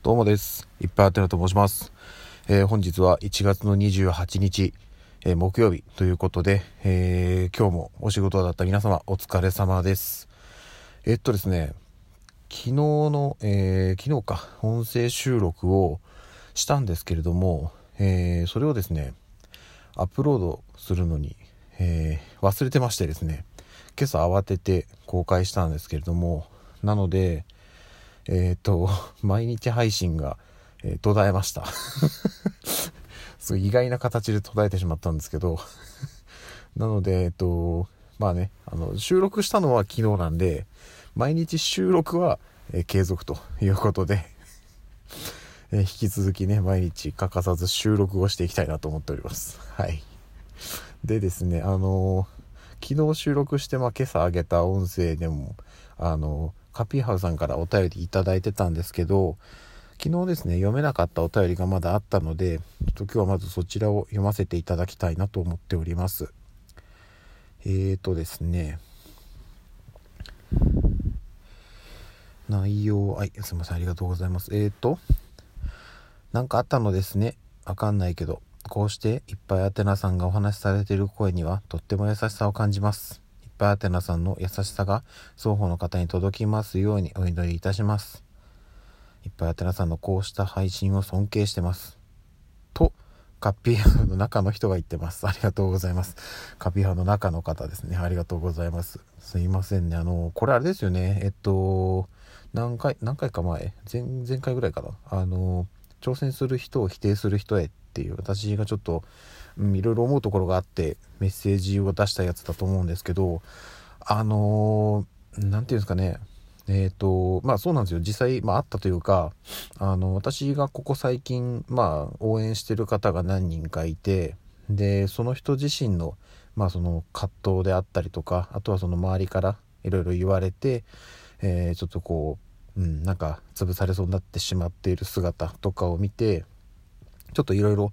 どうもです。いっぱいあてなと申します。えー本日は1月の28日、えー木曜日ということで、えー今日もお仕事だった皆様お疲れ様です。えっとですね、昨日の、えー昨日か、音声収録をしたんですけれども、えーそれをですね、アップロードするのに、えー忘れてましてですね、今朝慌てて公開したんですけれども、なので、えっ、と、毎日配信が、えー途絶えました。すごい意外な形で途絶えてしまったんですけど、なので、えっ、と、まあね、あの、収録したのは昨日なんで、毎日収録は、え継続ということで、え引き続きね、毎日欠かさず収録をしていきたいなと思っております。はい。でですね、あの昨日収録して、まあ、今朝上げた音声でも、あのカピーハウさんからお便りいただいてたんですけど、昨日ですね、読めなかったお便りがまだあったので、ちょっと今日はまずそちらを読ませていただきたいなと思っております。えーとですね、内容、はい、すいません、ありがとうございます。えーと、なんかあったのですね。わかんないけど、こうしていっぱいアテナさんがお話しされている声にはとっても優しさを感じます。いっぱいアテナさんの優しさが双方の方に届きますようにお祈りいたします。いっぱいアテナさんのこうした配信を尊敬してます。と、カッピーハの中の人が言ってます。ありがとうございます。カピーハの中の方ですね。ありがとうございます。すいませんね。あの、これあれですよね。えっと、何回、何回か前、前、前回ぐらいかな？あの、挑戦する人を否定する人へっていう、私がちょっと、いろいろ思うところがあって、メッセージを出したやつだと思うんですけど、あのーていうんですかね。えっ、と、まあそうなんですよ。実際、まああったというか、あの、私がここ最近、まあ応援してる方が何人かいて、で、その人自身の、まあその葛藤であったりとか、あとはその周りからいろいろ言われて、えーちょっとこう、うん、なんか潰されそうになってしまっている姿とかを見て、ちょっといろいろ、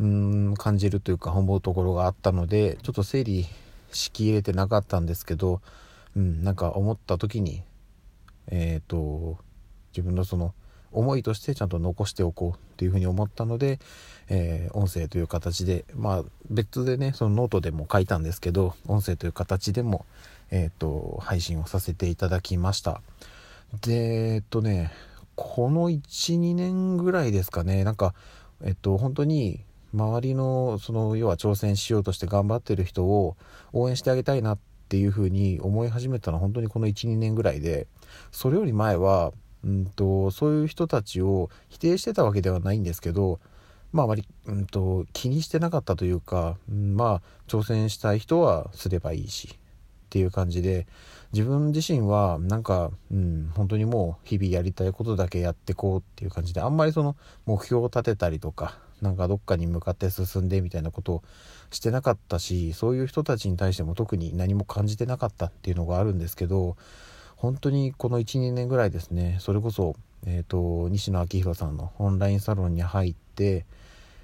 うん、感じるというか思うところがあったので、ちょっと整理しきれてなかったんですけど、うん、なんか思った時に、えっ、と、自分のその思いとしてちゃんと残しておこうっていうふうに思ったので、えー音声という形で、まあ別でね、そのノートでも書いたんですけど、音声という形でも、えっ、と、配信をさせていただきました。で、えっとね、この1、2年ぐらいですかね、なんか、えっと、本当に、周りの、その、要は挑戦しようとして頑張ってる人を応援してあげたいなっていうふうに思い始めたのは本当にこの1、2年ぐらいで、それより前は、うんと、そういう人たちを否定してたわけではないんですけど、まあ、あまり、うんと、気にしてなかったというか、うんまあ、挑戦したい人はすればいいし、っていう感じで自分自身はなんか、うん、本当にもう日々やりたいことだけやってこうっていう感じであんまりその目標を立てたりとかなんかどっかに向かって進んでみたいなことをしてなかったしそういう人たちに対しても特に何も感じてなかったっていうのがあるんですけど本当にこの12年ぐらいですねそれこそ、えー、と西野昭弘さんのオンラインサロンに入って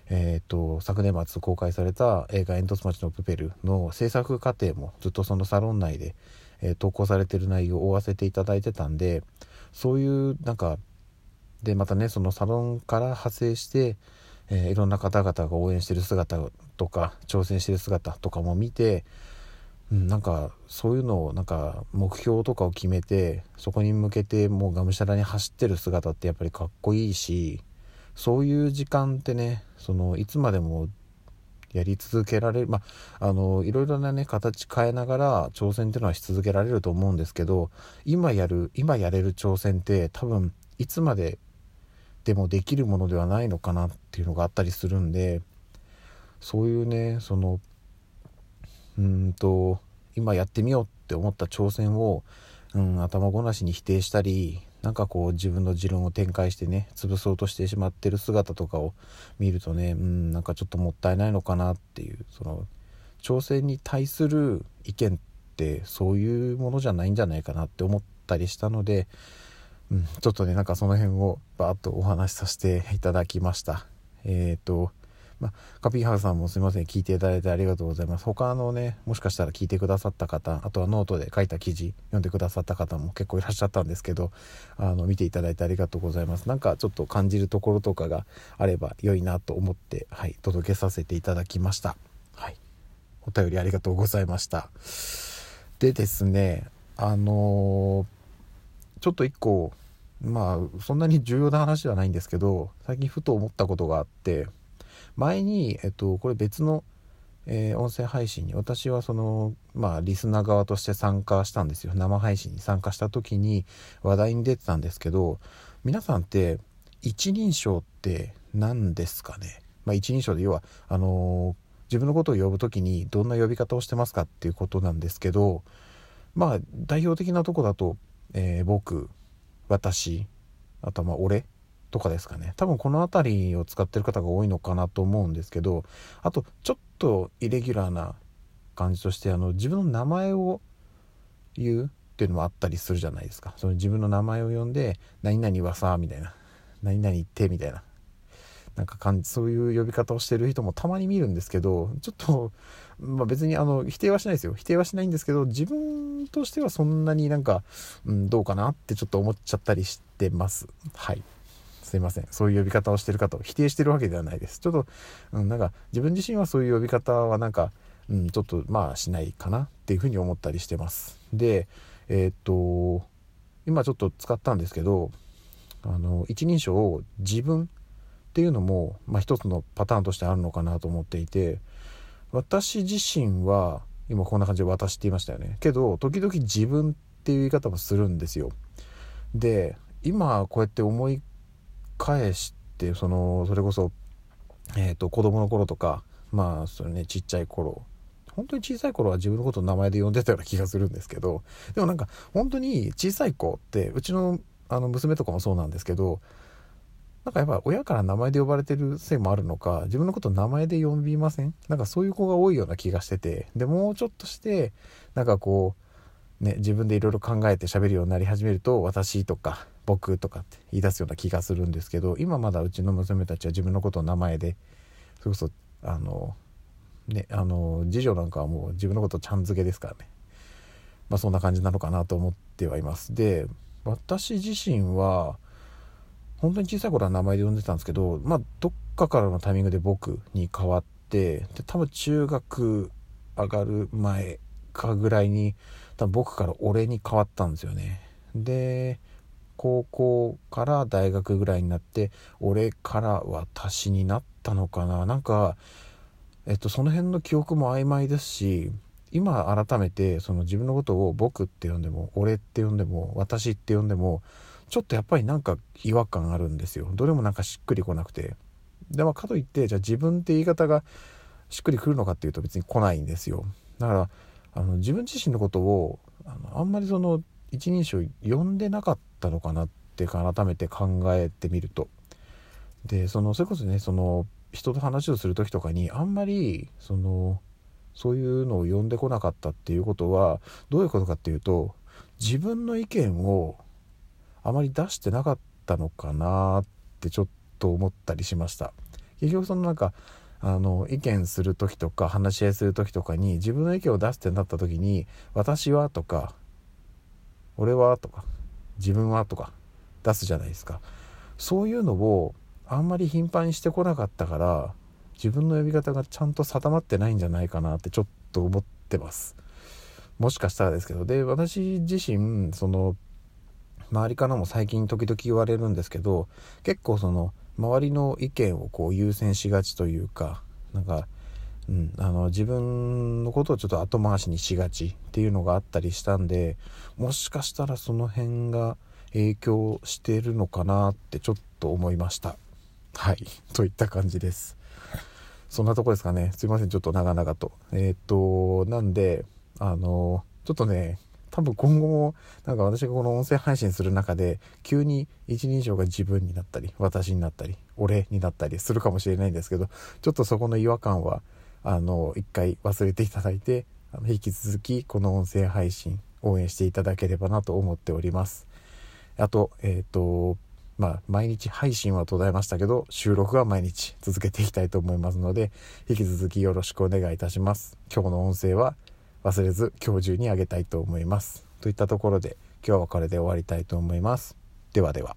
えー、と昨年末公開された映画「煙突町のプペル」の制作過程もずっとそのサロン内で、えー投稿されてる内容を追わせていただいてたんでそういうなんかでまたねそのサロンから派生して、えーいろんな方々が応援してる姿とか挑戦してる姿とかも見て、うん、なんかそういうのをなんか目標とかを決めてそこに向けてもうがむしゃらに走ってる姿ってやっぱりかっこいいしそういう時間ってねそのいつまでもやり続けられるまああのいろいろなね形変えながら挑戦っていうのはし続けられると思うんですけど今やる今やれる挑戦って多分いつまででもできるものではないのかなっていうのがあったりするんでそういうねそのうんと今やってみようって思った挑戦を、うん、頭ごなしに否定したりなんかこう自分の持論を展開してね潰そうとしてしまってる姿とかを見るとねうんなんかちょっともったいないのかなっていうその挑戦に対する意見ってそういうものじゃないんじゃないかなって思ったりしたので、うん、ちょっとねなんかその辺をバーッとお話しさせていただきました。えっ、とま、カピーハウさんもすいません聞いていただいてありがとうございます。他のねもしかしたら聞いてくださった方あとはノートで書いた記事読んでくださった方も結構いらっしゃったんですけどあの見ていただいてありがとうございます。なんかちょっと感じるところとかがあれば良いなと思ってはい届けさせていただきました。はい。お便りありがとうございました。でですねあのー、ちょっと一個まあそんなに重要な話ではないんですけど最近ふと思ったことがあって前に、えっと、これ別の、えー、音声配信に私はそのまあリスナー側として参加したんですよ。生配信に参加した時に話題に出てたんですけど皆さんって一人称って何ですかね、まあ、一人称で要はあのー、自分のことを呼ぶ時にどんな呼び方をしてますかっていうことなんですけどまあ代表的なとこだと、えー、僕私あとはまあ俺とかですかね。多分この辺りを使ってる方が多いのかなと思うんですけどあとちょっとイレギュラーな感じとしてあの自分の名前を言うっていうのもあったりするじゃないですか。その自分の名前を呼んで「何々はさ」みたいな「何々って」みたいな。なんか感じそういう呼び方をしてる人もたまに見るんですけどちょっと、まあ、別にあの否定はしないですよ。否定はしないんですけど自分としてはそんなになんか、うん、どうかなってちょっと思っちゃったりしてます。はい。すいません。そういう呼び方をしてる方を否定してるわけではないです。ちょっと、うん、なんか自分自身はそういう呼び方はなんか、うん、ちょっとまあしないかなっていうふうに思ったりしてます。でえー、っと今ちょっと使ったんですけどあの一人称を自分っていうのも、まあ、一つのパターンとしてあるのかなと思っていて私自身は今こんな感じで私って言いましたよね。けど時々自分っていう言い方もするんですよ。で今こうやって思い返してそのそれこそ、えーと、子供の頃とかまあそれねちっちゃい頃本当に小さい頃は自分のことを名前で呼んでたような気がするんですけどでもなんか本当に小さい子ってうちのあの娘とかもそうなんですけどなんかやっぱ親から名前で呼ばれてるせいもあるのか自分のこと名前で呼びません？なんかそういう子が多いような気がしててでもうちょっとしてなんかこうね自分でいろいろ考えて喋るようになり始めると私とか僕とかって言い出すような気がするんですけど今まだうちの娘たちは自分のことを名前でそれこそあのねあの次女なんかはもう自分のことちゃん付けですからね。まあそんな感じなのかなと思ってはいます。で私自身は本当に小さい頃は名前で呼んでたんですけど、まあ、どっかからのタイミングで僕に変わってで多分中学上がる前かぐらいに多分僕から俺に変わったんですよね。で高校から大学ぐらいになって俺から私になったのかな。なんかえっとその辺の記憶も曖昧ですし今改めてその自分のことを僕って呼んでも俺って呼んでも私って呼んでもちょっとやっぱりなんか違和感あるんですよ。どれもなんかしっくりこなくて。でもかといってじゃあ自分って言い方がしっくりくるのかっていうと別に来ないんですよ。だからあの自分自身のことをあのあんまりその一人称呼んでなかったのかなって改めて考えてみると。でそのそれこそねその人と話をする時とかにあんまりそのそういうのを呼んでこなかったっていうことはどういうことかっていうと自分の意見をあまり出してなかったのかなってちょっと思ったりしました。結局そのなんかあの意見する時とか話し合いする時とかに自分の意見を出すってなった時に「私は」とか「俺は」とか「自分は」とか出すじゃないですか。そういうのをあんまり頻繁にしてこなかったから自分の呼び方がちゃんと定まってないんじゃないかなってちょっと思ってます。もしかしたらですけど。で私自身その周りからも最近時々言われるんですけど結構その周りの意見をこう優先しがちというかなんか、うん、あの自分のことをちょっと後回しにしがちっていうのがあったりしたんでもしかしたらその辺が影響してるのかなってちょっと思いました。はい。といった感じです。そんなとこですかね。すいません。ちょっと長々と。えー、っとなんであのちょっとね多分今後もなんか私がこの音声配信する中で急に一人称が自分になったり私になったり俺になったりするかもしれないんですけどちょっとそこの違和感はあの一回忘れていただいてあの引き続きこの音声配信応援していただければなと思っておりますあとえっ、ー、とまあ、毎日配信は途絶えましたけど、収録は毎日続けていきたいと思いますので、引き続きよろしくお願いいたします。今日の音声は忘れず今日中にあげたいと思います。といったところで、今日はこれで終わりたいと思います。ではでは。